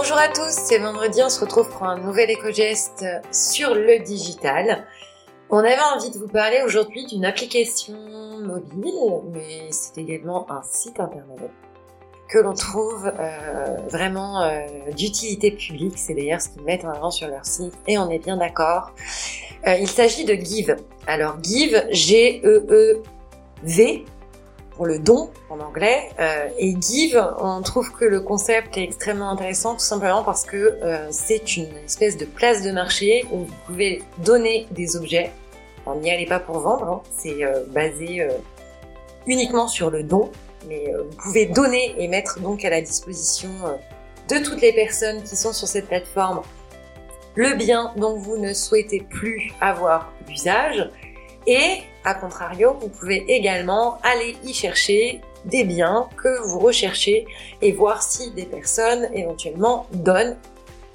Bonjour à tous, c'est vendredi, on se retrouve pour un nouvel éco-geste sur le digital. On avait envie de vous parler aujourd'hui d'une application mobile, mais c'est également un site internet que l'on trouve euh, vraiment euh, d'utilité publique. C'est d'ailleurs ce qu'ils mettent en avant sur leur site et on est bien d'accord. Euh, il s'agit de Give. Alors Give, G-E-E-V, pour le don en anglais. Euh, et Give, on trouve que le concept est extrêmement intéressant tout simplement parce que euh, c'est une espèce de place de marché où vous pouvez donner des objets. N'y allez pas pour vendre, hein. c'est euh, basé uniquement sur le don, mais vous pouvez donner et mettre donc à la disposition de toutes les personnes qui sont sur cette plateforme le bien dont vous ne souhaitez plus avoir l'usage et, à contrario, vous pouvez également aller y chercher des biens que vous recherchez et voir si des personnes éventuellement donnent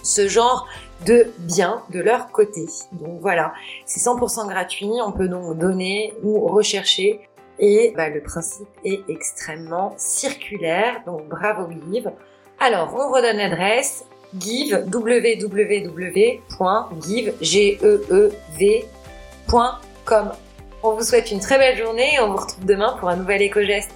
ce genre de biens de leur côté. Donc voilà, c'est 100% gratuit, on peut donc donner ou rechercher et bah, le principe est extrêmement circulaire, donc bravo Give. Alors on redonne l'adresse give www.give.com on vous souhaite une très belle journée et on vous retrouve demain pour un nouvel éco-geste.